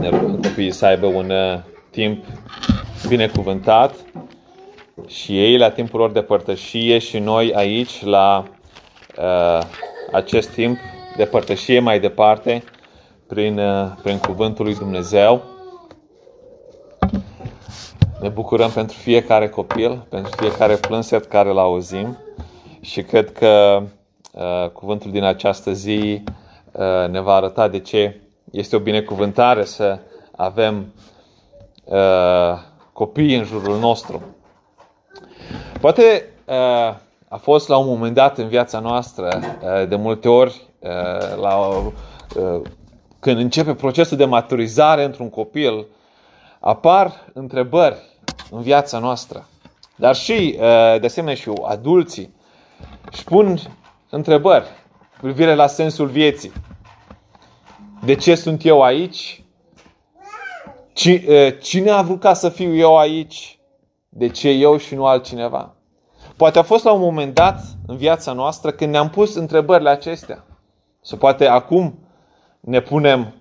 ne rugăm copiii să aibă un uh, timp binecuvântat și ei la timpul lor de părtășie și noi aici la uh, acest timp de părtășie mai departe prin, uh, prin cuvântul lui Dumnezeu. Ne bucurăm pentru fiecare copil, pentru fiecare plânset care îl auzim și cred că uh, cuvântul din această zi uh, ne va arăta de ce este o binecuvântare să avem uh, copii în jurul nostru. Poate uh, a fost la un moment dat în viața noastră, uh, de multe ori, uh, la, uh, când începe procesul de maturizare într-un copil, apar întrebări în viața noastră. Dar și, uh, de asemenea, și adulții își pun întrebări cu privire la sensul vieții. De ce sunt eu aici? Cine a vrut ca să fiu eu aici? De ce eu și nu altcineva? Poate a fost la un moment dat în viața noastră când ne-am pus întrebările acestea. Sau poate acum ne punem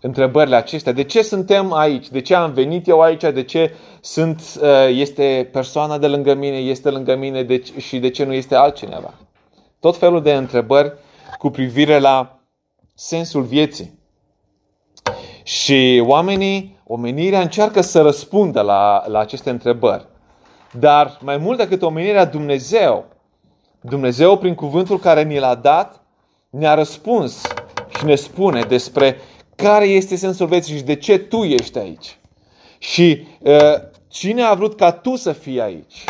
întrebările acestea. De ce suntem aici? De ce am venit eu aici? De ce sunt, este persoana de lângă mine, este lângă mine de, și de ce nu este altcineva? Tot felul de întrebări cu privire la sensul vieții. Și oamenii, omenirea încearcă să răspundă la, la aceste întrebări. Dar mai mult decât omenirea Dumnezeu, Dumnezeu prin cuvântul care ni l-a dat, ne-a răspuns și ne spune despre care este sensul vieții și de ce tu ești aici. Și uh, cine a vrut ca tu să fii aici?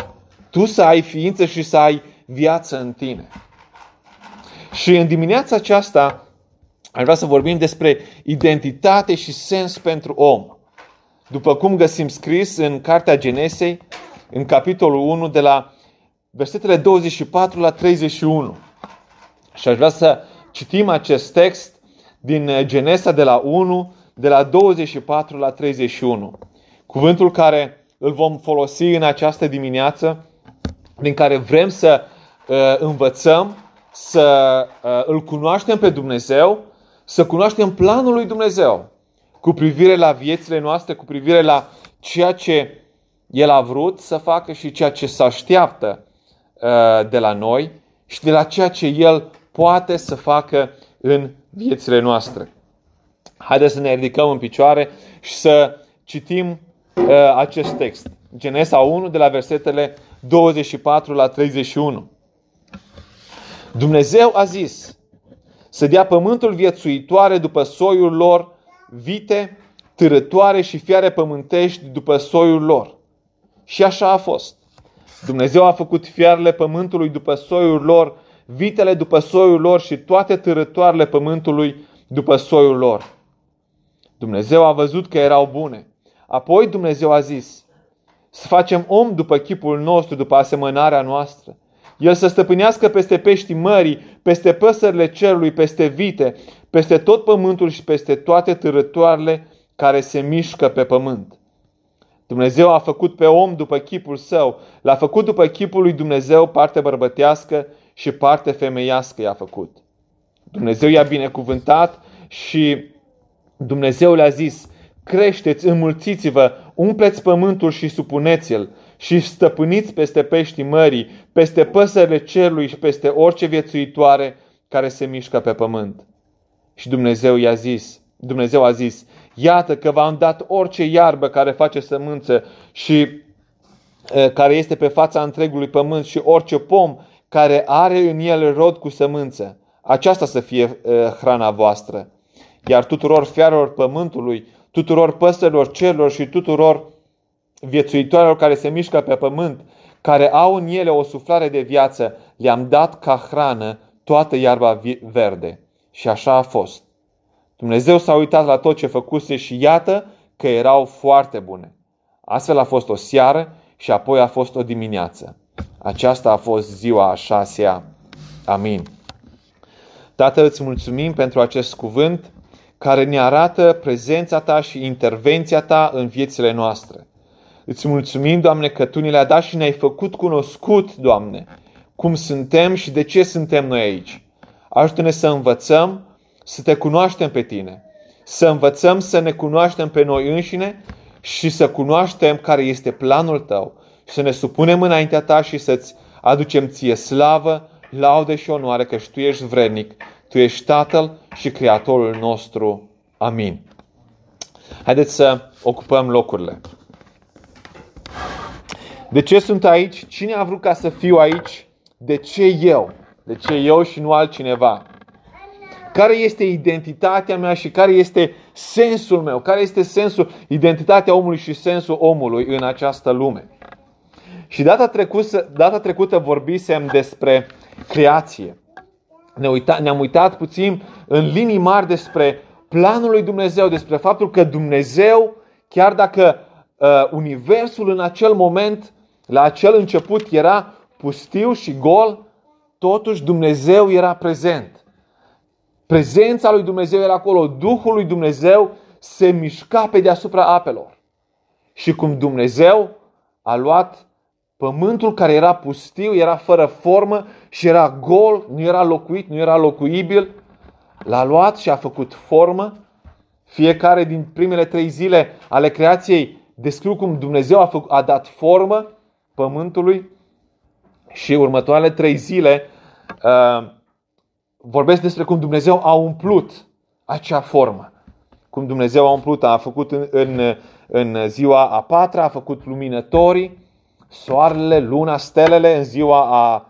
Tu să ai ființă și să ai viață în tine. Și în dimineața aceasta Aș vrea să vorbim despre identitate și sens pentru om. După cum găsim scris în Cartea Genesei, în capitolul 1, de la versetele 24 la 31. Și aș vrea să citim acest text din Genesa de la 1, de la 24 la 31. Cuvântul care îl vom folosi în această dimineață, din care vrem să uh, învățăm, să uh, îl cunoaștem pe Dumnezeu să cunoaștem planul lui Dumnezeu cu privire la viețile noastre, cu privire la ceea ce El a vrut să facă și ceea ce se așteaptă uh, de la noi și de la ceea ce El poate să facă în viețile noastre. Haideți să ne ridicăm în picioare și să citim uh, acest text. Genesa 1 de la versetele 24 la 31. Dumnezeu a zis, să dea pământul viețuitoare după soiul lor, vite, târătoare și fiare pământești după soiul lor. Și așa a fost. Dumnezeu a făcut fiarele pământului după soiul lor, vitele după soiul lor și toate târătoarele pământului după soiul lor. Dumnezeu a văzut că erau bune. Apoi Dumnezeu a zis, să facem om după chipul nostru, după asemănarea noastră el să stăpânească peste peștii mării, peste păsările cerului, peste vite, peste tot pământul și peste toate târătoarele care se mișcă pe pământ. Dumnezeu a făcut pe om după chipul său, l-a făcut după chipul lui Dumnezeu parte bărbătească și parte femeiască i-a făcut. Dumnezeu i-a binecuvântat și Dumnezeu le-a zis, creșteți, înmulțiți-vă, umpleți pământul și supuneți-l, și stăpâniți peste peștii mării, peste păsările cerului și peste orice viețuitoare care se mișcă pe pământ. Și Dumnezeu i-a zis, Dumnezeu a zis, iată că v-am dat orice iarbă care face sămânță și care este pe fața întregului pământ și orice pom care are în el rod cu sămânță. Aceasta să fie hrana voastră. Iar tuturor fiarelor pământului, tuturor păsărilor cerilor și tuturor viețuitoarelor care se mișcă pe pământ, care au în ele o suflare de viață, le-am dat ca hrană toată iarba verde. Și așa a fost. Dumnezeu s-a uitat la tot ce făcuse și iată că erau foarte bune. Astfel a fost o seară și apoi a fost o dimineață. Aceasta a fost ziua a șasea. Amin. Tată, îți mulțumim pentru acest cuvânt care ne arată prezența ta și intervenția ta în viețile noastre. Îți mulțumim, Doamne, că Tu ni le-ai dat și ne-ai făcut cunoscut, Doamne, cum suntem și de ce suntem noi aici. Ajută-ne să învățăm, să Te cunoaștem pe Tine, să învățăm să ne cunoaștem pe noi înșine și să cunoaștem care este planul tău și să ne supunem înaintea ta și să-ți aducem ție slavă, laude și onoare că tu ești vrednic, tu ești Tatăl și Creatorul nostru. Amin. Haideți să ocupăm locurile. De ce sunt aici? Cine a vrut ca să fiu aici? De ce eu? De ce eu și nu altcineva? Care este identitatea mea și care este sensul meu? Care este sensul, identitatea omului și sensul omului în această lume? Și data trecută, data trecută vorbisem despre creație. Ne uita, ne-am uitat puțin în linii mari despre planul lui Dumnezeu, despre faptul că Dumnezeu, chiar dacă uh, universul în acel moment, la acel început, era pustiu și gol, totuși Dumnezeu era prezent. Prezența lui Dumnezeu era acolo, Duhul lui Dumnezeu se mișca pe deasupra apelor. Și cum Dumnezeu a luat pământul care era pustiu, era fără formă și era gol, nu era locuit, nu era locuibil, l-a luat și a făcut formă. Fiecare din primele trei zile ale creației descriu cum Dumnezeu a, făcut, a dat formă pământului și următoarele trei zile uh, vorbesc despre cum Dumnezeu a umplut acea formă. Cum Dumnezeu a umplut, a făcut în, în, în ziua a patra, a făcut luminătorii, soarele, luna, stelele în ziua a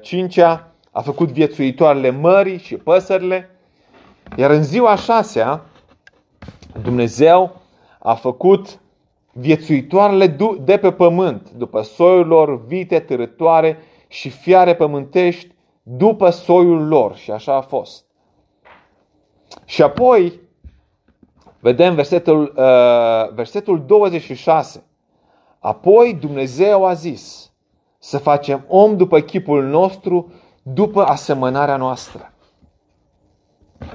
cincea, a făcut viețuitoarele mării și păsările, iar în ziua a șasea, Dumnezeu a făcut viețuitoarele de pe pământ, după soiul lor, vite, târătoare și fiare pământești, după soiul lor. Și așa a fost. Și apoi, vedem versetul, uh, versetul 26. Apoi Dumnezeu a zis să facem om după chipul nostru, după asemănarea noastră.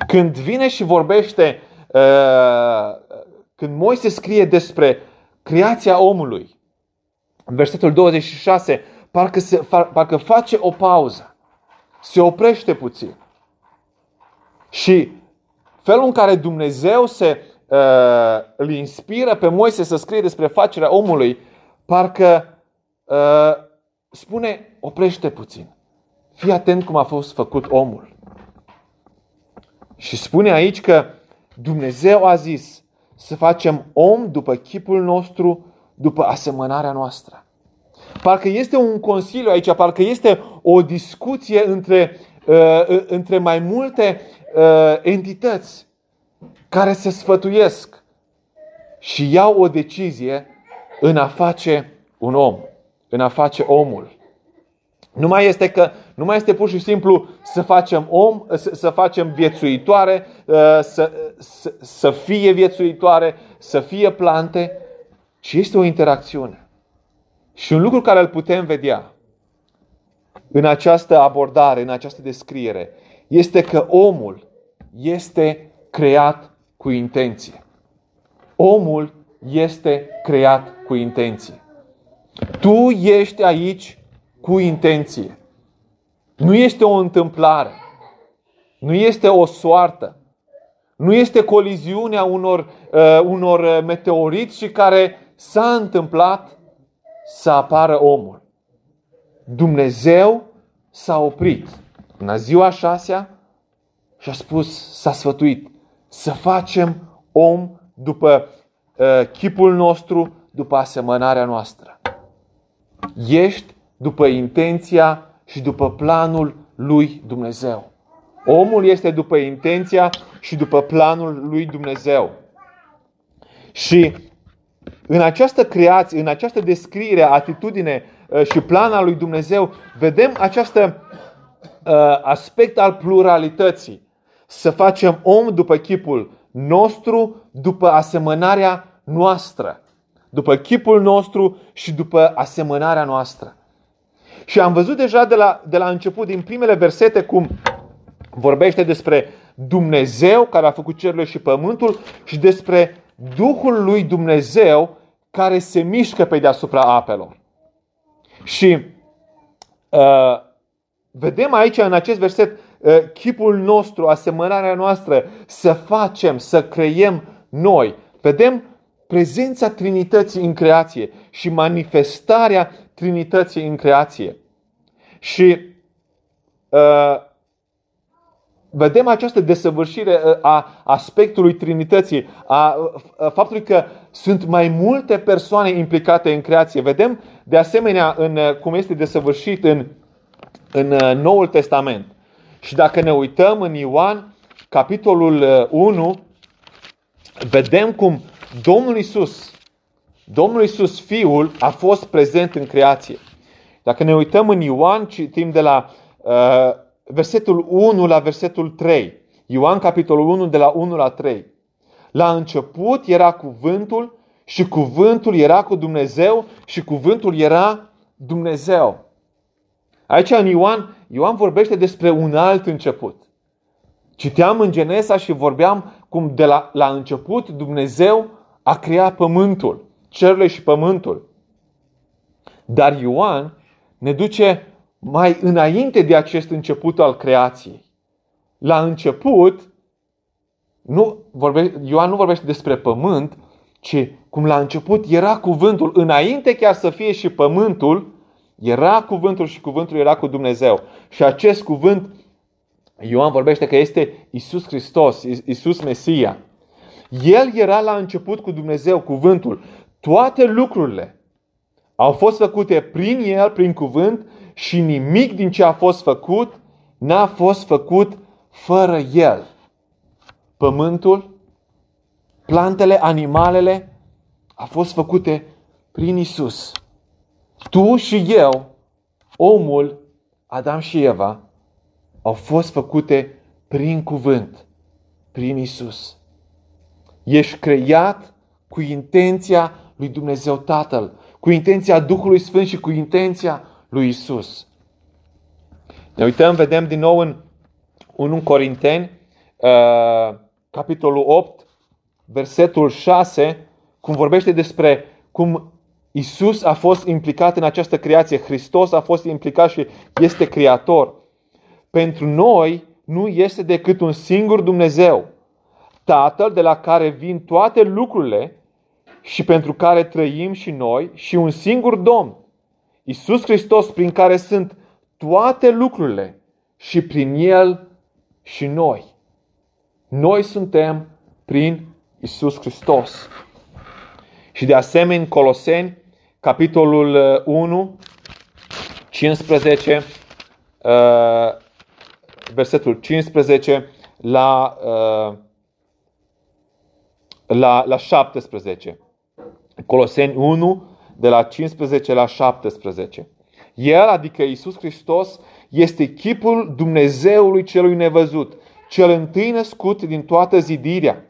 Când vine și vorbește, uh, când Moise scrie despre creația omului, versetul 26, parcă, se, parcă face o pauză se oprește puțin. Și felul în care Dumnezeu se uh, îl inspiră pe Moise să scrie despre facerea omului, parcă uh, spune, oprește puțin. Fii atent cum a fost făcut omul. Și spune aici că Dumnezeu a zis să facem om după chipul nostru, după asemănarea noastră. Parcă este un consiliu aici, parcă este o discuție între, uh, între mai multe uh, entități care se sfătuiesc și iau o decizie în a face un om, în a face omul. Nu mai este că nu mai este pur și simplu să facem om, să, să facem viețuitoare, uh, să, să, să fie viețuitoare, să fie plante, ci este o interacțiune. Și un lucru care îl putem vedea în această abordare, în această descriere, este că omul este creat cu intenție. Omul este creat cu intenție. Tu ești aici cu intenție. Nu este o întâmplare. Nu este o soartă. Nu este coliziunea unor, uh, unor meteoriți și care s-a întâmplat să apară omul. Dumnezeu s-a oprit în ziua șasea și a spus, s-a sfătuit să facem om după uh, chipul nostru, după asemănarea noastră. Ești după intenția și după planul lui Dumnezeu. Omul este după intenția și după planul lui Dumnezeu. Și în această creație, în această descriere, atitudine uh, și plan al lui Dumnezeu, vedem acest uh, aspect al pluralității. Să facem om după chipul nostru, după asemănarea noastră. După chipul nostru și după asemănarea noastră. Și am văzut deja de la, de la început, din primele versete, cum vorbește despre Dumnezeu care a făcut cerurile și pământul și despre Duhul lui Dumnezeu care se mișcă pe deasupra apelor. Și uh, vedem aici în acest verset uh, chipul nostru, asemănarea noastră, să facem, să creiem noi. Vedem prezența Trinității în creație și manifestarea Trinității în creație. Și uh, vedem această desăvârșire uh, a aspectului Trinității, a, a faptului că sunt mai multe persoane implicate în creație. Vedem de asemenea în, uh, cum este desăvârșit în, în uh, Noul Testament. Și dacă ne uităm în Ioan, capitolul 1, vedem cum Domnul Isus, Domnul Isus, Fiul, a fost prezent în creație. Dacă ne uităm în Ioan, citim de la uh, versetul 1 la versetul 3. Ioan, capitolul 1, de la 1 la 3. La început era cuvântul și cuvântul era cu Dumnezeu și cuvântul era Dumnezeu. Aici în Ioan, Ioan vorbește despre un alt început. Citeam în Genesa și vorbeam cum de la, la început Dumnezeu a creat pământul, cerurile și pământul. Dar Ioan ne duce mai înainte de acest început al creației. La început, nu vorbe, Ioan nu vorbește despre pământ, ci cum la început era cuvântul, înainte chiar să fie și pământul, era cuvântul și cuvântul era cu Dumnezeu. Și acest cuvânt, Ioan vorbește că este Isus Hristos, Isus Mesia. El era la început cu Dumnezeu, cuvântul. Toate lucrurile au fost făcute prin El, prin cuvânt și nimic din ce a fost făcut n-a fost făcut fără El. Pământul, plantele, animalele a fost făcute prin Isus. Tu și eu, omul, Adam și Eva, au fost făcute prin cuvânt, prin Isus. Ești creat cu intenția lui Dumnezeu Tatăl, cu intenția Duhului Sfânt și cu intenția lui Isus. Ne uităm, vedem din nou în 1 Corinteni, uh, capitolul 8, versetul 6, cum vorbește despre cum Isus a fost implicat în această creație. Hristos a fost implicat și este creator. Pentru noi nu este decât un singur Dumnezeu, Tatăl de la care vin toate lucrurile și pentru care trăim și noi și un singur Domn, Isus Hristos, prin care sunt toate lucrurile și prin El și noi. Noi suntem prin Isus Hristos. Și de asemenea, în Coloseni, capitolul 1, 15, uh, versetul 15 la, uh, la, la 17. Coloseni 1, de la 15 la 17. El, adică Isus Hristos, este chipul Dumnezeului celui nevăzut, cel întâi născut din toată zidirea.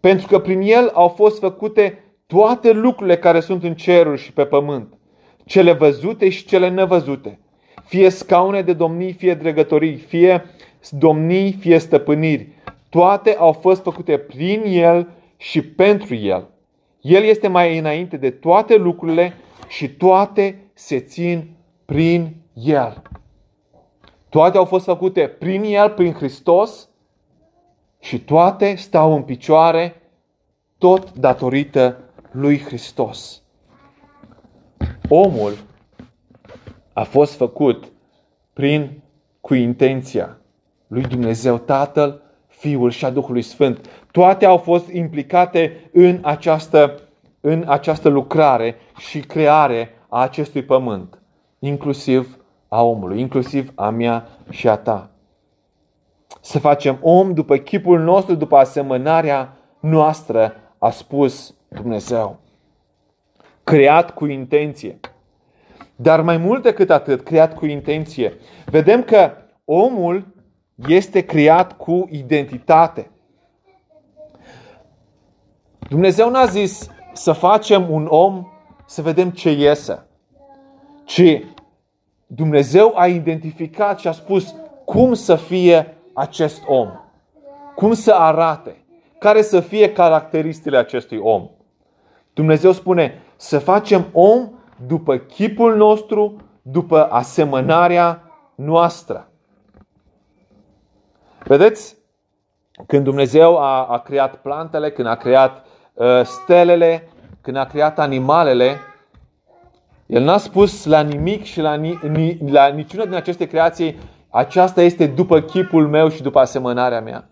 Pentru că prin el au fost făcute toate lucrurile care sunt în ceruri și pe pământ, cele văzute și cele nevăzute, fie scaune de domnii, fie dregătorii, fie domnii, fie stăpâniri. Toate au fost făcute prin el și pentru el. El este mai înainte de toate lucrurile și toate se țin prin El. Toate au fost făcute prin El, prin Hristos și toate stau în picioare tot datorită lui Hristos. Omul a fost făcut prin cu intenția lui Dumnezeu Tatăl Fiul și a Duhului Sfânt. Toate au fost implicate în această, în această lucrare și creare a acestui pământ, inclusiv a omului, inclusiv a mea și a ta. Să facem om după chipul nostru, după asemănarea noastră, a spus Dumnezeu. Creat cu intenție. Dar mai mult decât atât, creat cu intenție. Vedem că omul este creat cu identitate. Dumnezeu n-a zis să facem un om să vedem ce iese, ci Dumnezeu a identificat și a spus cum să fie acest om, cum să arate, care să fie caracteristicile acestui om. Dumnezeu spune să facem om după chipul nostru, după asemănarea noastră. Vedeți, când Dumnezeu a, a creat plantele, când a creat uh, stelele, când a creat animalele, El n-a spus la nimic și la, ni, ni, la niciuna din aceste creații aceasta este după chipul meu și după asemănarea mea.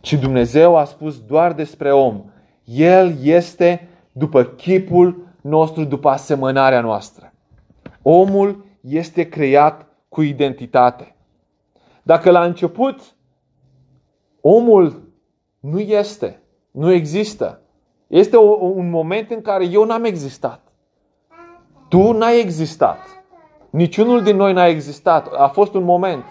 Ci Dumnezeu a spus doar despre om. El este după chipul nostru, după asemănarea noastră. Omul este creat cu identitate. Dacă la început omul nu este, nu există, este un moment în care eu n-am existat. Tu n-ai existat. Niciunul din noi n-a existat. A fost un moment.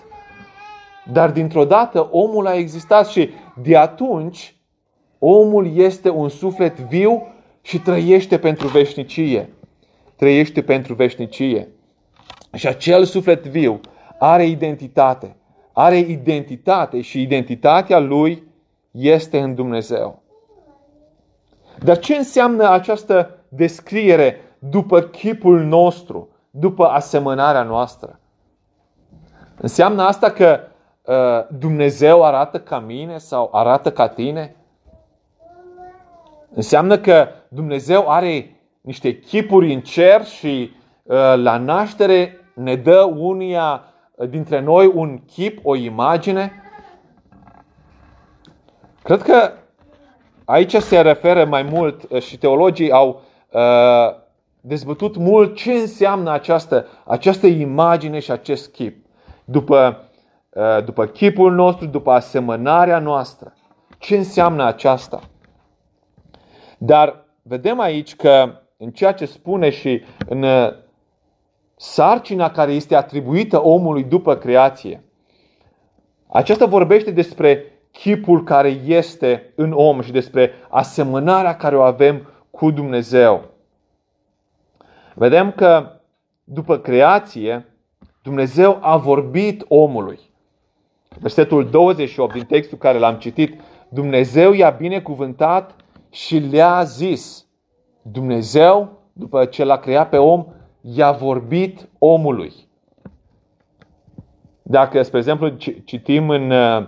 Dar dintr-o dată omul a existat și de atunci omul este un suflet viu și trăiește pentru veșnicie. Trăiește pentru veșnicie. Și acel suflet viu are identitate. Are identitate și identitatea lui este în Dumnezeu. Dar ce înseamnă această descriere după chipul nostru, după asemănarea noastră? Înseamnă asta că uh, Dumnezeu arată ca mine sau arată ca tine? Înseamnă că Dumnezeu are niște chipuri în cer și uh, la naștere ne dă unia dintre noi un chip, o imagine? Cred că aici se referă mai mult uh, și teologii au uh, dezbătut mult ce înseamnă această, această imagine și acest chip. După, uh, după chipul nostru, după asemănarea noastră. Ce înseamnă aceasta? Dar vedem aici că în ceea ce spune și în uh, sarcina care este atribuită omului după creație, aceasta vorbește despre chipul care este în om și despre asemănarea care o avem cu Dumnezeu. Vedem că după creație, Dumnezeu a vorbit omului. Versetul 28 din textul care l-am citit, Dumnezeu i-a binecuvântat și le-a zis. Dumnezeu, după ce l-a creat pe om, i-a vorbit omului. Dacă, spre exemplu, citim în uh,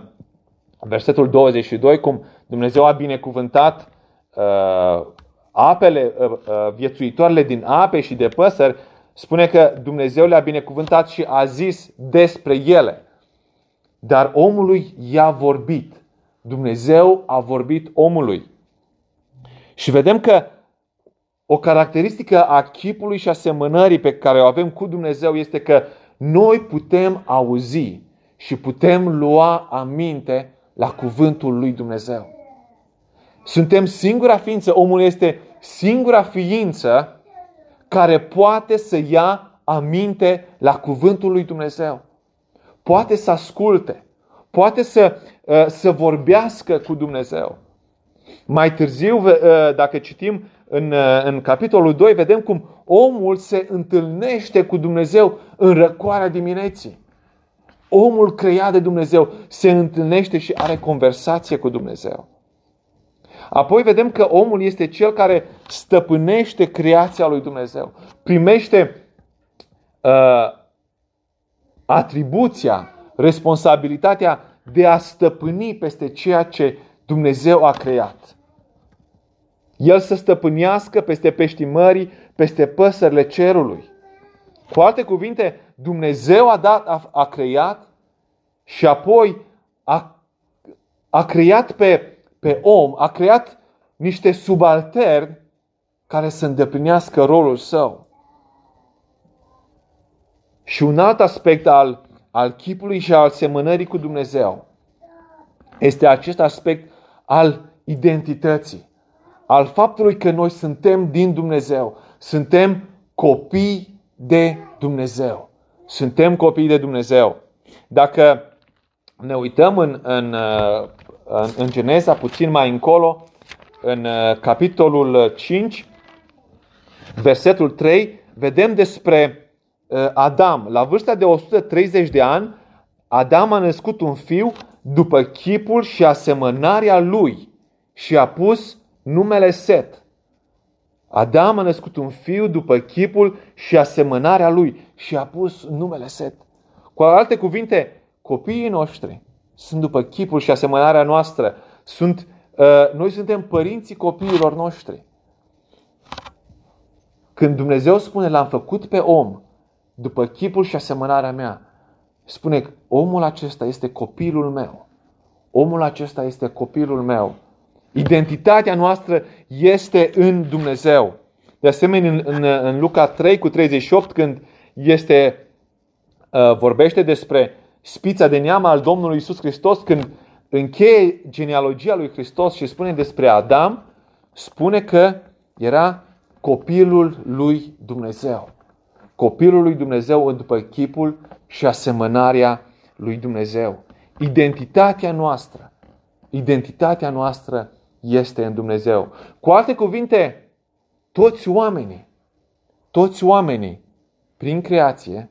versetul 22 cum Dumnezeu a binecuvântat uh, apele, uh, uh, viețuitoarele din ape și de păsări, spune că Dumnezeu le-a binecuvântat și a zis despre ele. Dar omului i-a vorbit. Dumnezeu a vorbit omului. Și vedem că o caracteristică a chipului și a semănării pe care o avem cu Dumnezeu este că noi putem auzi și putem lua aminte la cuvântul lui Dumnezeu. Suntem singura ființă, omul este singura ființă care poate să ia aminte la cuvântul lui Dumnezeu. Poate să asculte, poate să, uh, să vorbească cu Dumnezeu. Mai târziu, uh, dacă citim în, uh, în capitolul 2, vedem cum omul se întâlnește cu Dumnezeu în răcoarea dimineții. Omul creat de Dumnezeu se întâlnește și are conversație cu Dumnezeu. Apoi vedem că omul este cel care stăpânește creația lui Dumnezeu. Primește uh, atribuția, responsabilitatea de a stăpâni peste ceea ce Dumnezeu a creat. El să stăpânească peste peștii mării, peste păsările cerului. Cu alte cuvinte, Dumnezeu a, dat, a, a creat și apoi a, a creat pe, pe om, a creat niște subalterni care să îndeplinească rolul său. Și un alt aspect al, al chipului și al semănării cu Dumnezeu este acest aspect al identității, al faptului că noi suntem din Dumnezeu, suntem copii de Dumnezeu. Suntem copii de Dumnezeu. Dacă ne uităm în, în, în, în Geneza puțin mai încolo, în capitolul 5, versetul 3, vedem despre Adam. La vârsta de 130 de ani, Adam a născut un fiu după chipul și asemănarea lui și a pus numele Set. Adam a născut un fiu după chipul și asemănarea lui și a pus numele Set. Cu alte cuvinte, copiii noștri sunt după chipul și asemănarea noastră. Sunt, uh, noi suntem părinții copiilor noștri. Când Dumnezeu spune, l-am făcut pe om după chipul și asemănarea mea, spune, omul acesta este copilul meu. Omul acesta este copilul meu. Identitatea noastră este în Dumnezeu. De asemenea, în, în, în Luca 3 cu 38, când este, uh, vorbește despre spița de neam al Domnului Isus Hristos, când încheie genealogia lui Hristos și spune despre Adam, spune că era copilul lui Dumnezeu. Copilul lui Dumnezeu după chipul și asemănarea lui Dumnezeu. Identitatea noastră, identitatea noastră este în Dumnezeu. Cu alte cuvinte, toți oamenii, toți oamenii, prin creație,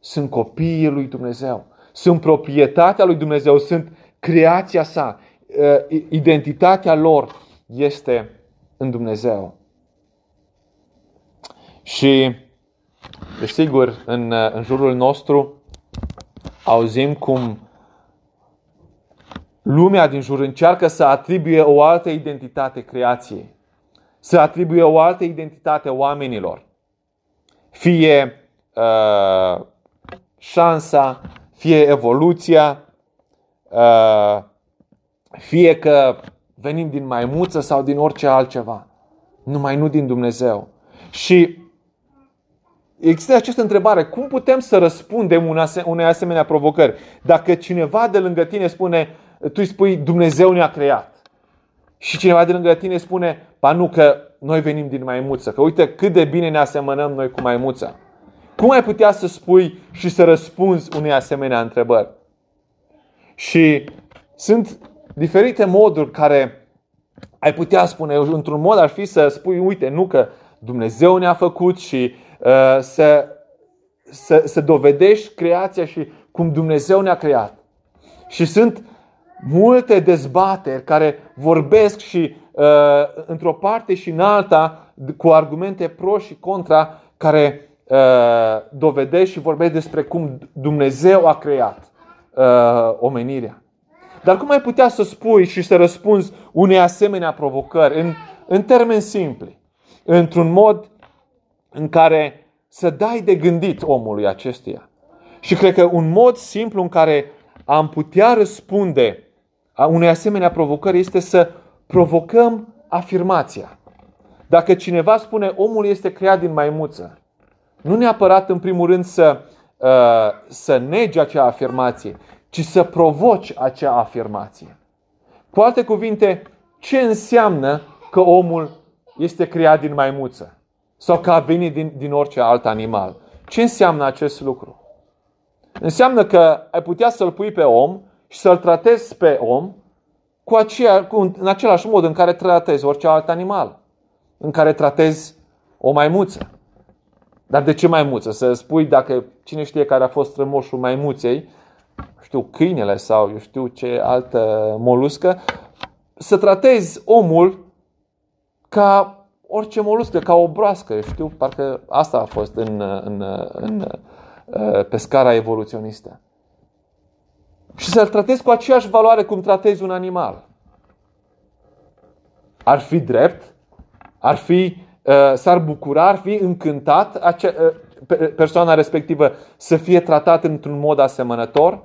sunt copiii lui Dumnezeu. Sunt proprietatea lui Dumnezeu, sunt creația sa. Uh, identitatea lor este în Dumnezeu. Și, desigur, în, uh, în jurul nostru auzim cum lumea din jur încearcă să atribuie o altă identitate creației, să atribuie o altă identitate oamenilor. Fie uh, șansa, fie evoluția, uh, fie că venim din maimuță sau din orice altceva, numai nu din Dumnezeu. Și există această întrebare, cum putem să răspundem unei asemenea provocări? Dacă cineva de lângă tine spune, tu îi spui Dumnezeu ne-a creat. Și cineva de lângă tine spune, pa nu că noi venim din maimuță, că uite cât de bine ne asemănăm noi cu maimuța. Cum ai putea să spui și să răspunzi unei asemenea întrebări? Și sunt diferite moduri care ai putea spune, într-un mod ar fi să spui, uite, nu că Dumnezeu ne-a făcut și uh, să, să, să dovedești creația și cum Dumnezeu ne-a creat. Și sunt multe dezbateri care vorbesc și uh, într-o parte și în alta cu argumente pro și contra care uh, dovedesc și vorbesc despre cum Dumnezeu a creat uh, omenirea. Dar cum ai putea să spui și să răspunzi unei asemenea provocări în, în termeni simpli, într-un mod în care să dai de gândit omului acestuia? Și cred că un mod simplu în care am putea răspunde a unei asemenea provocări este să provocăm afirmația. Dacă cineva spune omul este creat din maimuță, nu neapărat în primul rând să, uh, să negi acea afirmație, ci să provoci acea afirmație. Cu alte cuvinte, ce înseamnă că omul este creat din maimuță? Sau că a venit din, din orice alt animal? Ce înseamnă acest lucru? Înseamnă că ai putea să-l pui pe om și să-l tratezi pe om cu aceea, cu, în același mod în care tratezi orice alt animal, în care tratezi o maimuță. Dar de ce maimuță? Să spui dacă cine știe care a fost rămoșul maimuței, știu, câinele sau eu știu ce altă moluscă, să tratezi omul ca orice moluscă, ca o broască, eu știu, parcă asta a fost în, în, în, în pe scara evoluționistă și să-l tratezi cu aceeași valoare cum tratezi un animal. Ar fi drept, ar fi, uh, s-ar bucura, ar fi încântat acea, uh, persoana respectivă să fie tratată într-un mod asemănător?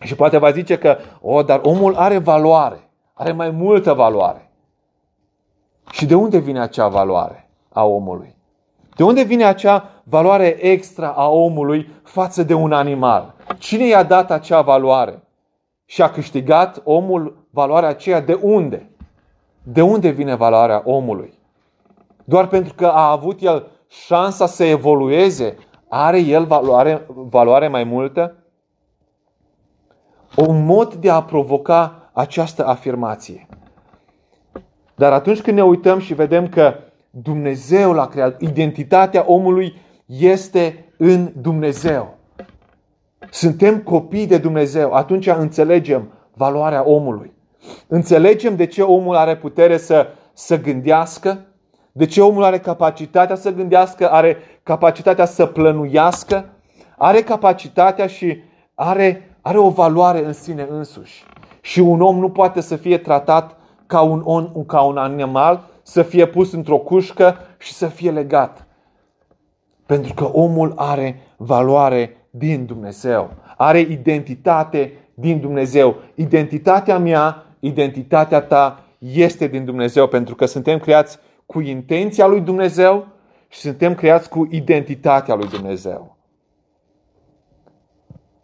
Și poate va zice că, o, oh, dar omul are valoare, are mai multă valoare. Și de unde vine acea valoare a omului? De unde vine acea valoare extra a omului față de un animal? Cine i-a dat acea valoare? Și a câștigat omul valoarea aceea de unde? De unde vine valoarea omului? Doar pentru că a avut el șansa să evolueze, are el valoare, valoare mai multă? Un mod de a provoca această afirmație. Dar atunci când ne uităm și vedem că Dumnezeu l-a creat, identitatea omului este în Dumnezeu. Suntem copii de Dumnezeu. Atunci înțelegem valoarea omului. Înțelegem de ce omul are putere să, să gândească, de ce omul are capacitatea să gândească, are capacitatea să plănuiască, are capacitatea și are are o valoare în sine însuși. Și un om nu poate să fie tratat ca un, on, ca un animal, să fie pus într-o cușcă și să fie legat. Pentru că omul are valoare din Dumnezeu. Are identitate din Dumnezeu. Identitatea mea, identitatea ta este din Dumnezeu pentru că suntem creați cu intenția lui Dumnezeu și suntem creați cu identitatea lui Dumnezeu.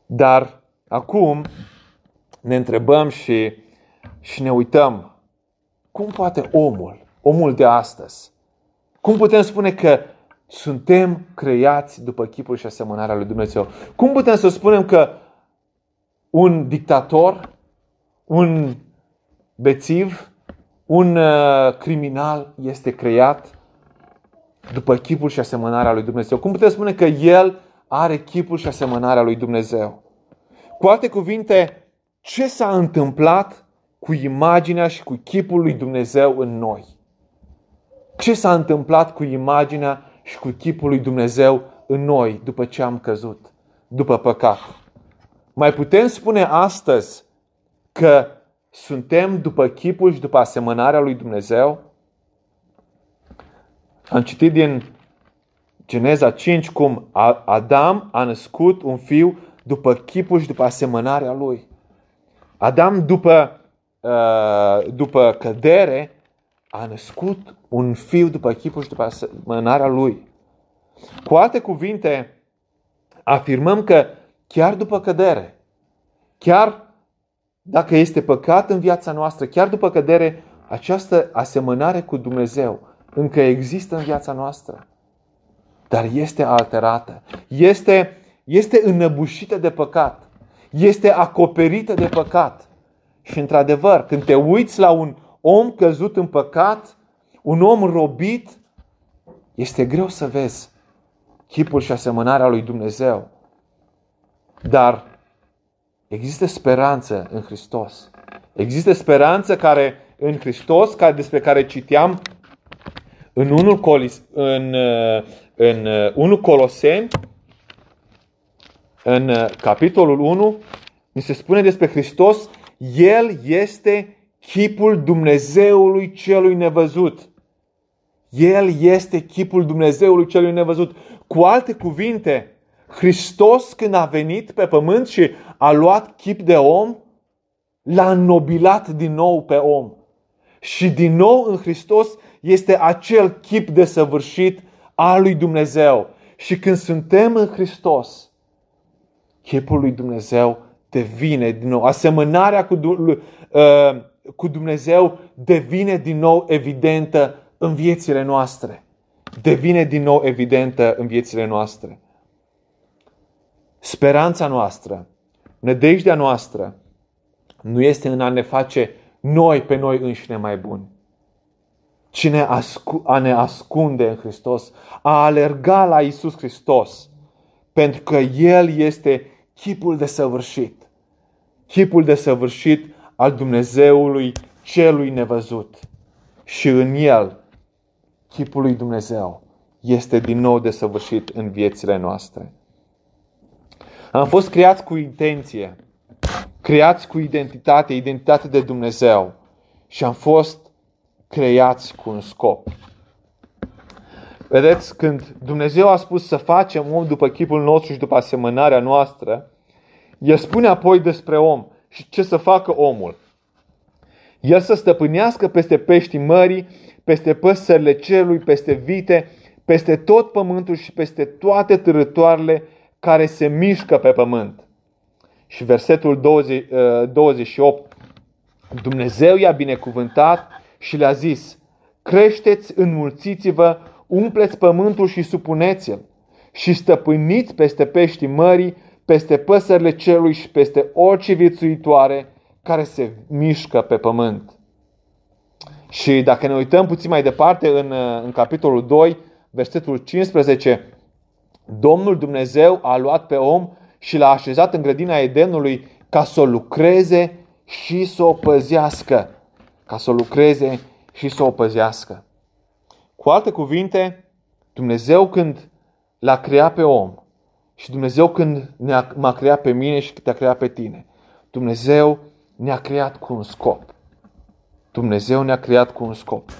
Dar acum ne întrebăm și, și ne uităm cum poate omul, omul de astăzi, cum putem spune că suntem creați după chipul și asemănarea lui Dumnezeu? Cum putem să spunem că un dictator, un bețiv, un uh, criminal este creat după chipul și asemănarea lui Dumnezeu? Cum putem spune că el are chipul și asemănarea lui Dumnezeu? Cu alte cuvinte, ce s-a întâmplat cu imaginea și cu chipul lui Dumnezeu în noi? Ce s-a întâmplat cu imaginea și cu chipul lui Dumnezeu în noi după ce am căzut, după păcat? Mai putem spune astăzi că suntem după chipul și după asemănarea lui Dumnezeu? Am citit din Geneza 5 cum Adam a născut un fiu după chipul și după asemănarea lui. Adam după, uh, după cădere a născut un fiu după chipul și după asemănarea lui. Cu alte cuvinte, afirmăm că chiar după cădere, chiar dacă este păcat în viața noastră, chiar după cădere, această asemănare cu Dumnezeu încă există în viața noastră. Dar este alterată. Este, este înăbușită de păcat. Este acoperită de păcat. Și într-adevăr, când te uiți la un om căzut în păcat, un om robit, este greu să vezi chipul și asemănarea lui Dumnezeu. Dar există speranță în Hristos. Există speranță care în Hristos, care, despre care citeam în 1, Colis, în, în 1 Coloseni, în capitolul 1, mi se spune despre Hristos, El este chipul Dumnezeului celui nevăzut. El este chipul Dumnezeului celui nevăzut. Cu alte cuvinte, Hristos când a venit pe pământ și a luat chip de om, l-a înnobilat din nou pe om. Și din nou în Hristos este acel chip de săvârșit al lui Dumnezeu. Și când suntem în Hristos, chipul lui Dumnezeu devine din nou. Asemănarea cu, uh, cu Dumnezeu devine din nou evidentă în viețile noastre. Devine din nou evidentă în viețile noastre. Speranța noastră, nădejdea noastră, nu este în a ne face noi pe noi înșine mai buni, ci ne ascu- a ne ascunde în Hristos, a alerga la Isus Hristos, pentru că El este chipul de săvârșit, chipul de săvârșit al Dumnezeului celui nevăzut. Și în El, chipul lui Dumnezeu este din nou de săvârșit în viețile noastre. Am fost creați cu intenție, creați cu identitate, identitate de Dumnezeu și am fost creați cu un scop. Vedeți, când Dumnezeu a spus să facem om după chipul nostru și după asemănarea noastră, El spune apoi despre om și ce să facă omul. El să stăpânească peste peștii mării, peste păsările cerului, peste vite, peste tot pământul și peste toate târătoarele care se mișcă pe pământ. Și versetul 20, 28. Uh, Dumnezeu i-a binecuvântat și le-a zis, creșteți, înmulțiți-vă, umpleți pământul și supuneți-l și stăpâniți peste peștii mării, peste păsările cerului și peste orice viețuitoare care se mișcă pe pământ. Și dacă ne uităm puțin mai departe în, uh, în capitolul 2, versetul 15, Domnul Dumnezeu a luat pe om și l-a așezat în grădina Edenului ca să o lucreze și să o păzească. Ca să o lucreze și să o păzească. Cu alte cuvinte, Dumnezeu când l-a creat pe om Și Dumnezeu când ne-a, m-a creat pe mine și te-a creat pe tine, Dumnezeu ne-a creat cu un scop. Dumnezeu ne-a creat cu un scop.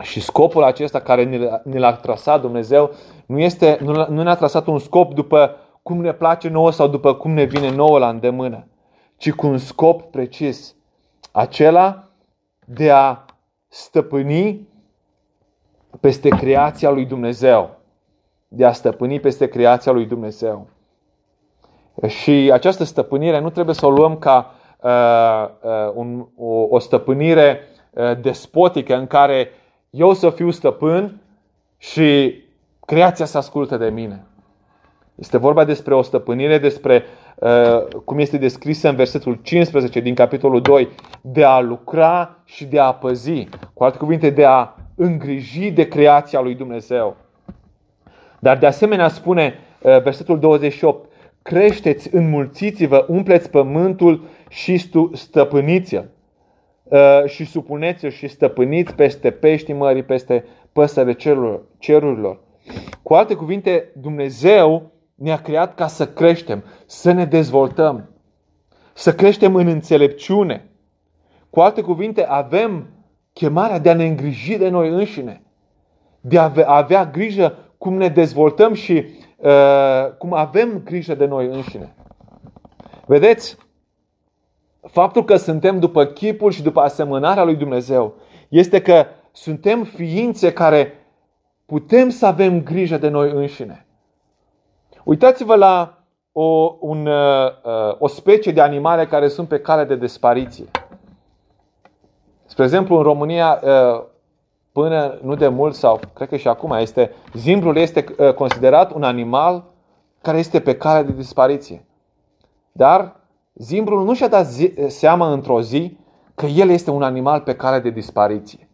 Și scopul acesta care ne l-a trasat Dumnezeu nu, este, nu ne-a trasat un scop după cum ne place nouă sau după cum ne vine nouă la îndemână, ci cu un scop precis. Acela de a stăpâni peste creația lui Dumnezeu. De a stăpâni peste creația lui Dumnezeu. Și această stăpânire nu trebuie să o luăm ca uh, uh, un, o, o stăpânire uh, despotică în care eu să fiu stăpân și creația să asculte de mine. Este vorba despre o stăpânire, despre uh, cum este descrisă în versetul 15 din capitolul 2, de a lucra și de a păzi. Cu alte cuvinte, de a îngriji de creația lui Dumnezeu. Dar de asemenea spune uh, versetul 28, creșteți, înmulțiți-vă, umpleți pământul și stăpâniți-l. Uh, și supuneți-o și stăpâniți peste peștii mării, peste păsările cerurilor. Cu alte cuvinte, Dumnezeu ne-a creat ca să creștem, să ne dezvoltăm, să creștem în înțelepciune. Cu alte cuvinte, avem chemarea de a ne îngriji de noi înșine, de a avea grijă cum ne dezvoltăm și uh, cum avem grijă de noi înșine. Vedeți, faptul că suntem după chipul și după asemănarea lui Dumnezeu este că suntem ființe care putem să avem grijă de noi înșine. Uitați-vă la o, un, uh, uh, o specie de animale care sunt pe cale de dispariție. Spre exemplu, în România, uh, până nu de mult sau cred că și acum este, zimbrul este considerat un animal care este pe cale de dispariție. Dar zimbrul nu și-a dat zi, seama într-o zi că el este un animal pe cale de dispariție.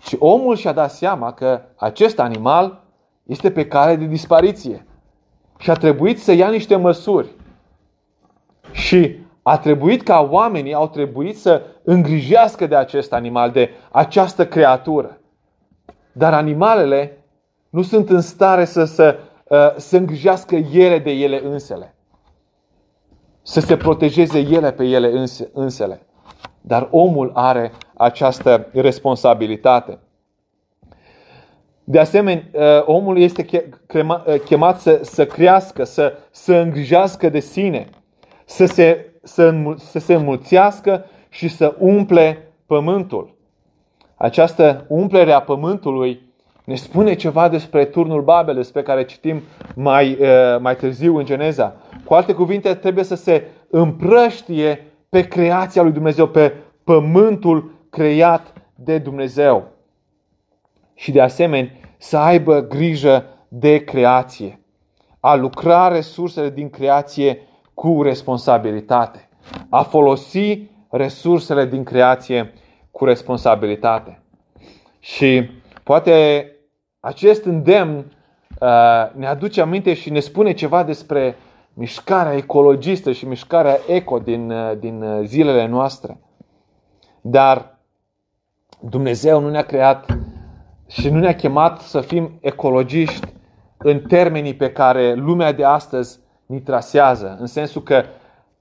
Și omul și-a dat seama că acest animal este pe cale de dispariție. Și a trebuit să ia niște măsuri. Și a trebuit ca oamenii au trebuit să îngrijească de acest animal, de această creatură. Dar animalele nu sunt în stare să, să, uh, să îngrijească ele de ele însele. Să se protejeze ele pe ele însele. Dar omul are această responsabilitate. De asemenea, uh, omul este uh, chemat să, să crească, să, să îngrijească de sine, să se, să, să se înmulțească și să umple pământul. Această umplere a pământului ne spune ceva despre turnul Babel, despre care citim mai, uh, mai târziu în Geneza. Cu alte cuvinte, trebuie să se împrăștie pe creația lui Dumnezeu, pe pământul creat de Dumnezeu și de asemenea să aibă grijă de creație. A lucra resursele din creație cu responsabilitate. A folosi resursele din creație cu responsabilitate. Și poate acest îndemn uh, ne aduce aminte și ne spune ceva despre mișcarea ecologistă și mișcarea eco din, uh, din uh, zilele noastre. Dar Dumnezeu nu ne-a creat și nu ne-a chemat să fim ecologiști în termenii pe care lumea de astăzi ni trasează, în sensul că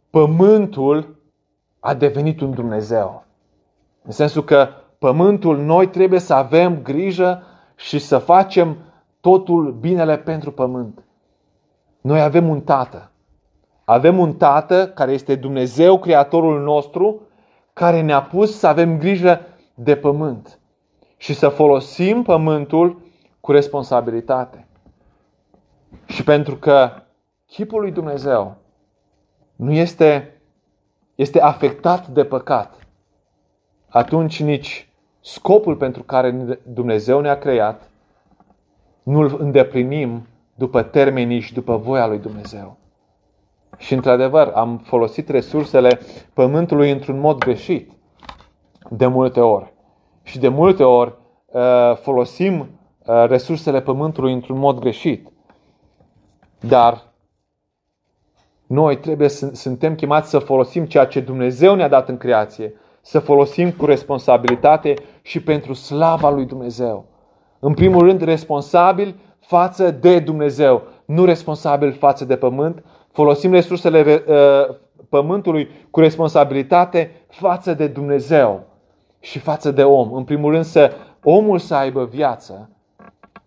pământul a devenit un Dumnezeu. În sensul că pământul, noi trebuie să avem grijă și să facem totul binele pentru pământ. Noi avem un tată. Avem un tată care este Dumnezeu, Creatorul nostru, care ne-a pus să avem grijă de pământ și să folosim pământul cu responsabilitate. Și pentru că chipul lui Dumnezeu nu este, este afectat de păcat, atunci nici scopul pentru care Dumnezeu ne-a creat nu-l îndeplinim după termenii și după voia lui Dumnezeu. Și într-adevăr, am folosit resursele pământului într-un mod greșit de multe ori. Și de multe ori uh, folosim uh, resursele pământului într-un mod greșit. Dar noi trebuie să suntem chemați să folosim ceea ce Dumnezeu ne-a dat în creație, să folosim cu responsabilitate și pentru slava lui Dumnezeu. În primul rând, responsabil față de Dumnezeu, nu responsabil față de pământ, folosim resursele uh, pământului cu responsabilitate față de Dumnezeu și față de om. În primul rând să omul să aibă viață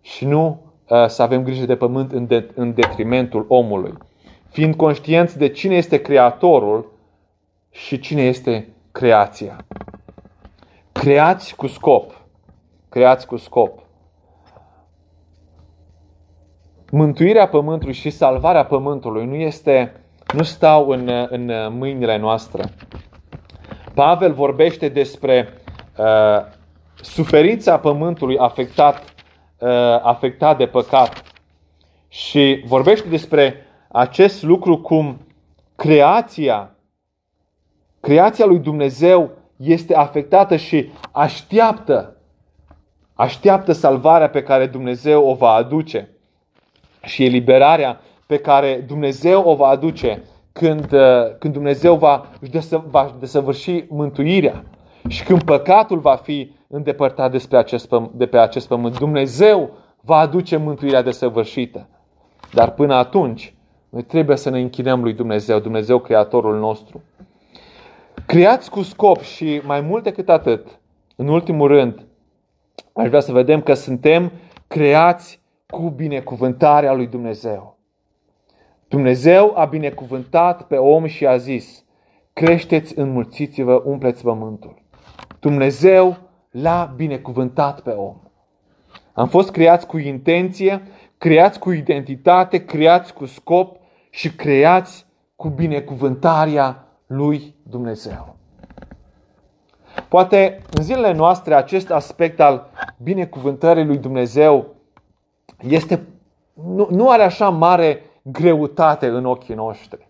și nu uh, să avem grijă de pământ în, de, în detrimentul omului. Fiind conștienți de cine este Creatorul și cine este creația. Creați cu scop. Creați cu scop. Mântuirea pământului și salvarea pământului nu este nu stau în, în mâinile noastre. Pavel vorbește despre uh, suferința pământului afectat, uh, afectat de păcat și vorbește despre acest lucru cum creația, creația lui Dumnezeu este afectată și așteaptă, așteaptă salvarea pe care Dumnezeu o va aduce și eliberarea pe care Dumnezeu o va aduce când, uh, când Dumnezeu va, va desăvârși mântuirea și când păcatul va fi îndepărtat despre acest, de pe acest pământ. Dumnezeu va aduce mântuirea desăvârșită. Dar până atunci, noi trebuie să ne închinăm lui Dumnezeu, Dumnezeu Creatorul nostru. Creați cu scop și mai mult decât atât, în ultimul rând, aș vrea să vedem că suntem creați cu binecuvântarea lui Dumnezeu. Dumnezeu a binecuvântat pe om și a zis, creșteți, înmulțiți-vă, umpleți pământul. Dumnezeu l-a binecuvântat pe om. Am fost creați cu intenție, creați cu identitate, creați cu scop și creați cu binecuvântarea lui Dumnezeu. Poate în zilele noastre acest aspect al binecuvântării lui Dumnezeu este, nu, nu are așa mare greutate în ochii noștri.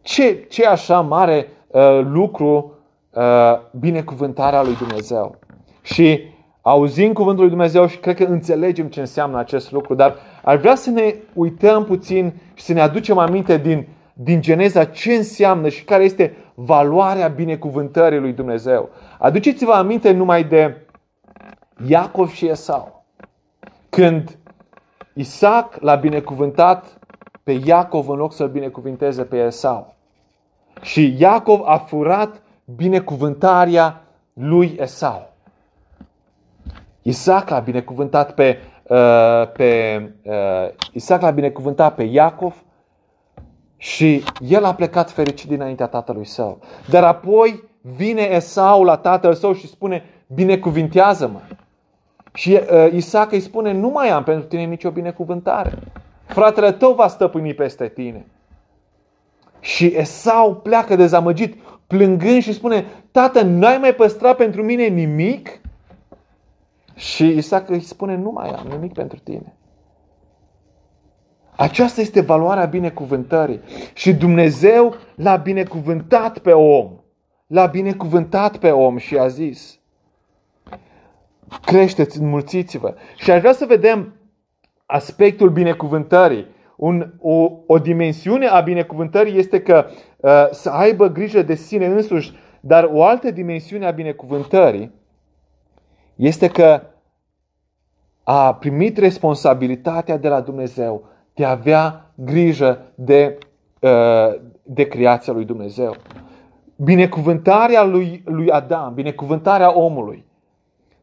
Ce, ce așa mare uh, lucru uh, binecuvântarea lui Dumnezeu. Și auzim cuvântul lui Dumnezeu și cred că înțelegem ce înseamnă acest lucru, dar ar vrea să ne uităm puțin și să ne aducem aminte din, din Geneza ce înseamnă și care este valoarea binecuvântării lui Dumnezeu. Aduceți-vă aminte numai de Iacov și Esau. Când Isaac l-a binecuvântat pe Iacov în loc să-l binecuvinteze pe Esau. Și Iacov a furat binecuvântarea lui Esau. Isaac a binecuvântat pe, uh, pe uh, Isaac l-a binecuvântat pe Iacov și el a plecat fericit dinaintea tatălui său. Dar apoi vine Esau la tatăl său și spune, binecuvintează-mă. Și uh, Isaac îi spune, nu mai am pentru tine nicio binecuvântare. Fratele tău va stăpâni peste tine. Și Esau pleacă dezamăgit, plângând și spune, tată, n-ai mai păstrat pentru mine nimic? Și Isaac îi spune, nu mai am nimic pentru tine. Aceasta este valoarea binecuvântării. Și Dumnezeu l-a binecuvântat pe om. L-a binecuvântat pe om și a zis, creșteți, înmulțiți-vă. Și aș vrea să vedem aspectul binecuvântării. Un, o, o dimensiune a binecuvântării este că uh, să aibă grijă de sine însuși, dar o altă dimensiune a binecuvântării este că a primit responsabilitatea de la Dumnezeu de a avea grijă de, uh, de creația lui Dumnezeu. Binecuvântarea lui, lui Adam, binecuvântarea omului,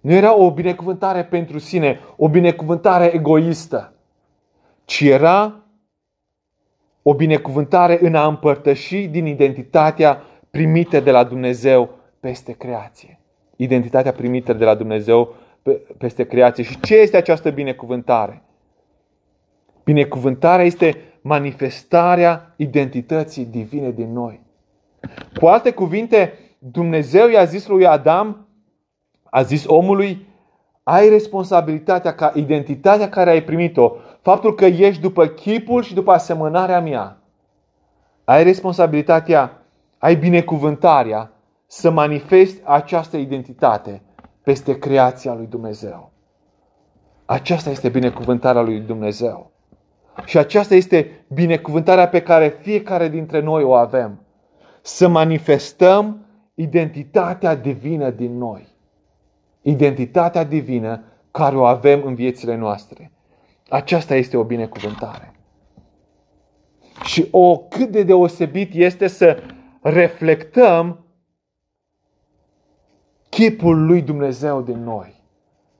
nu era o binecuvântare pentru sine, o binecuvântare egoistă, ci era o binecuvântare în a împărtăși din identitatea primită de la Dumnezeu peste creație. Identitatea primită de la Dumnezeu peste creație. Și ce este această binecuvântare? Binecuvântarea este manifestarea identității divine din noi. Cu alte cuvinte, Dumnezeu i-a zis lui Adam, a zis omului, ai responsabilitatea ca identitatea care ai primit-o, faptul că ești după chipul și după asemănarea mea, ai responsabilitatea, ai binecuvântarea să manifesti această identitate peste creația lui Dumnezeu. Aceasta este binecuvântarea lui Dumnezeu. Și aceasta este binecuvântarea pe care fiecare dintre noi o avem. Să manifestăm identitatea divină din noi identitatea divină care o avem în viețile noastre. Aceasta este o binecuvântare. Și o cât de deosebit este să reflectăm chipul lui Dumnezeu din noi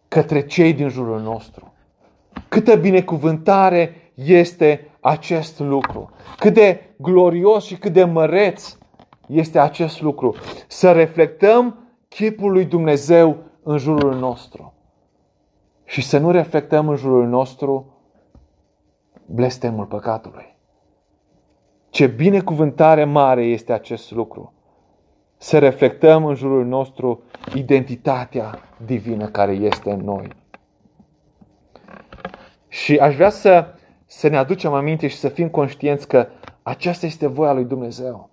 către cei din jurul nostru. Câtă binecuvântare este acest lucru. Cât de glorios și cât de măreț este acest lucru. Să reflectăm chipul lui Dumnezeu în jurul nostru. Și să nu reflectăm în jurul nostru blestemul păcatului. Ce binecuvântare mare este acest lucru. Să reflectăm în jurul nostru identitatea divină care este în noi. Și aș vrea să, să ne aducem aminte și să fim conștienți că aceasta este voia lui Dumnezeu.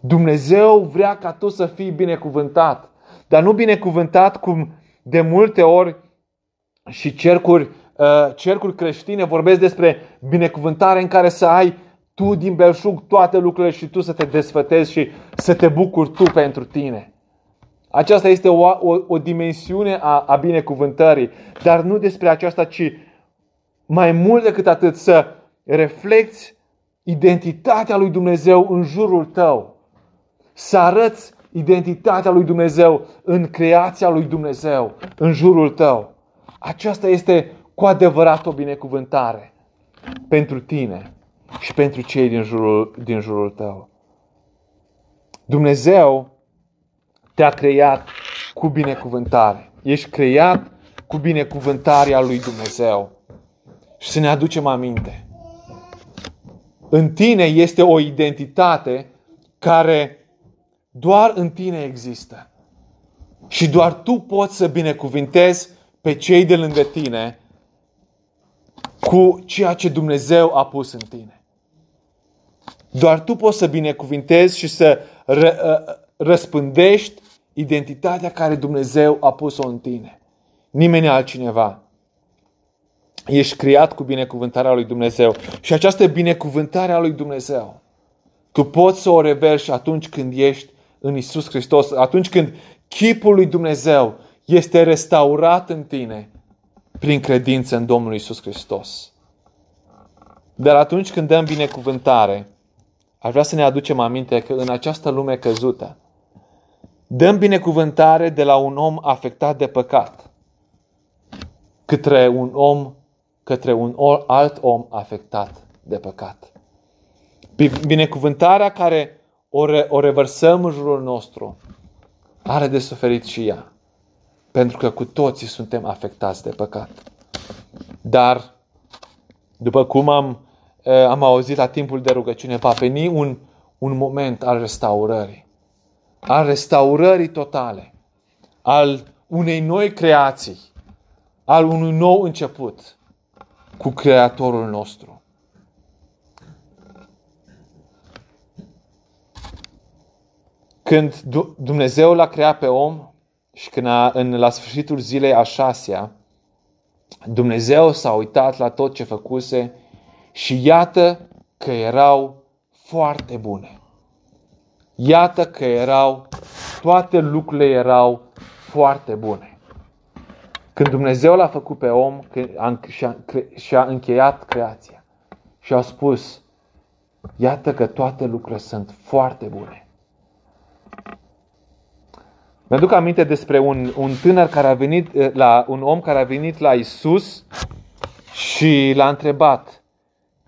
Dumnezeu vrea ca tu să fii binecuvântat, dar nu binecuvântat cum de multe ori și cercuri, uh, cercuri creștine vorbesc despre binecuvântare în care să ai tu din belșug toate lucrurile și tu să te desfătezi și să te bucuri tu pentru tine. Aceasta este o, o, o dimensiune a, a binecuvântării, dar nu despre aceasta, ci mai mult decât atât să reflecti identitatea lui Dumnezeu în jurul tău. Să arăți identitatea lui Dumnezeu în creația lui Dumnezeu, în jurul tău. Aceasta este cu adevărat o binecuvântare pentru tine și pentru cei din jurul, din jurul tău. Dumnezeu te-a creat cu binecuvântare. Ești creat cu binecuvântarea lui Dumnezeu. Și să ne aducem aminte. În tine este o identitate care doar în tine există. Și doar tu poți să binecuvintezi pe cei de lângă tine cu ceea ce Dumnezeu a pus în tine. Doar tu poți să binecuvintezi și să ră, ă, răspândești identitatea care Dumnezeu a pus-o în tine. Nimeni altcineva. Ești creat cu binecuvântarea lui Dumnezeu. Și această binecuvântare a lui Dumnezeu, tu poți să o reverși atunci când ești în Isus Hristos, atunci când chipul lui Dumnezeu este restaurat în tine prin credință în Domnul Isus Hristos. Dar atunci când dăm binecuvântare, aș vrea să ne aducem aminte că în această lume căzută, dăm binecuvântare de la un om afectat de păcat către un om, către un alt om afectat de păcat. Binecuvântarea care o, re, o revărsăm în jurul nostru are de suferit și ea. Pentru că cu toții suntem afectați de păcat. Dar, după cum am, am auzit la timpul de rugăciune, va veni un, un moment al restaurării. Al restaurării totale. Al unei noi creații. Al unui nou început cu Creatorul nostru. Când Dumnezeu l-a creat pe om și când a, în, la sfârșitul zilei a șasea, Dumnezeu s-a uitat la tot ce făcuse și iată că erau foarte bune. Iată că erau, toate lucrurile erau foarte bune. Când Dumnezeu l-a făcut pe om și a încheiat creația și a spus, iată că toate lucrurile sunt foarte bune. Mi-aduc aminte despre un, un tânăr care a venit eh, la un om care a venit la Isus și l-a întrebat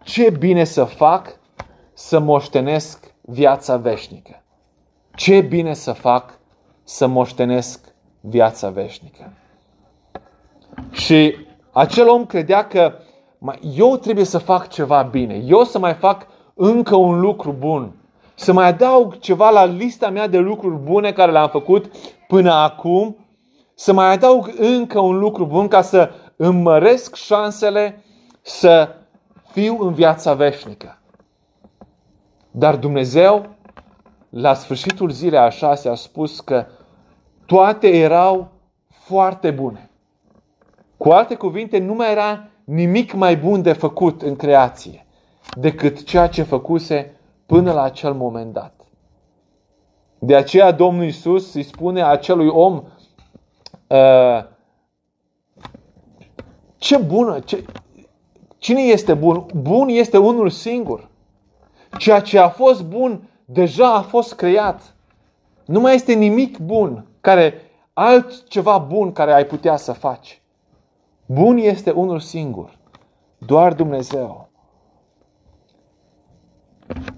ce bine să fac să moștenesc viața veșnică. Ce bine să fac să moștenesc viața veșnică. Și acel om credea că eu trebuie să fac ceva bine, eu să mai fac încă un lucru bun să mai adaug ceva la lista mea de lucruri bune care le-am făcut până acum, să mai adaug încă un lucru bun ca să îmăresc șansele să fiu în viața veșnică. Dar Dumnezeu, la sfârșitul zilei a șase, a spus că toate erau foarte bune. Cu alte cuvinte, nu mai era nimic mai bun de făcut în creație decât ceea ce făcuse până la acel moment dat. De aceea Domnul Isus îi spune acelui om uh, ce bună, ce, Cine este bun? Bun este unul singur. Ceea ce a fost bun deja a fost creat. Nu mai este nimic bun care altceva bun care ai putea să faci. Bun este unul singur. Doar Dumnezeu.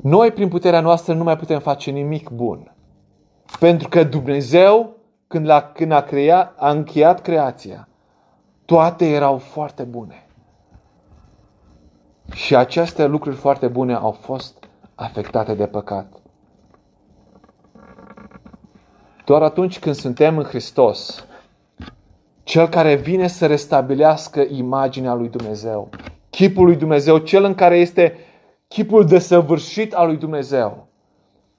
Noi, prin puterea noastră, nu mai putem face nimic bun. Pentru că Dumnezeu, când a, când a, creat, a încheiat creația, toate erau foarte bune. Și aceste lucruri foarte bune au fost afectate de păcat. Doar atunci când suntem în Hristos, cel care vine să restabilească imaginea lui Dumnezeu, chipul lui Dumnezeu, cel în care este chipul desăvârșit al lui Dumnezeu,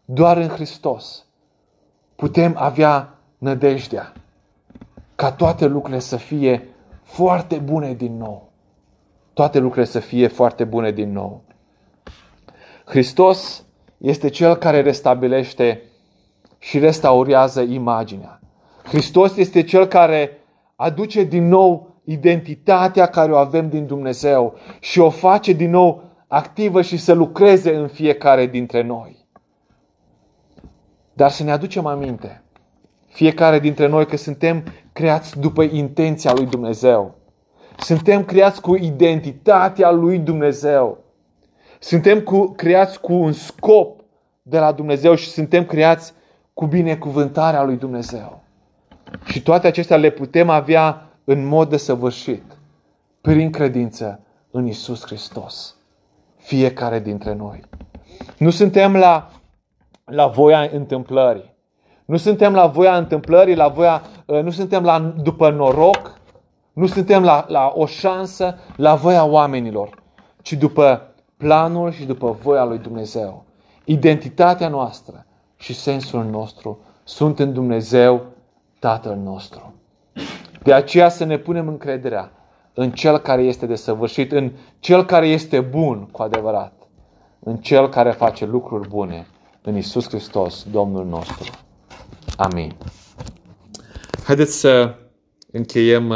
doar în Hristos putem avea nădejdea ca toate lucrurile să fie foarte bune din nou. Toate lucrurile să fie foarte bune din nou. Hristos este Cel care restabilește și restaurează imaginea. Hristos este Cel care aduce din nou identitatea care o avem din Dumnezeu și o face din nou activă și să lucreze în fiecare dintre noi. Dar să ne aducem aminte, fiecare dintre noi, că suntem creați după intenția lui Dumnezeu. Suntem creați cu identitatea lui Dumnezeu. Suntem cu, creați cu un scop de la Dumnezeu și suntem creați cu binecuvântarea lui Dumnezeu. Și toate acestea le putem avea în mod desăvârșit, prin credință în Isus Hristos. Fiecare dintre noi. Nu suntem la, la voia întâmplării. Nu suntem la voia întâmplării, la voia, ă, nu suntem la, după noroc, nu suntem la, la o șansă, la voia oamenilor, ci după planul și după voia lui Dumnezeu. Identitatea noastră și sensul nostru sunt în Dumnezeu Tatăl nostru. De aceea să ne punem încrederea în Cel care este desăvârșit, în Cel care este bun cu adevărat, în Cel care face lucruri bune, în Isus Hristos, Domnul nostru. Amin. Haideți să încheiem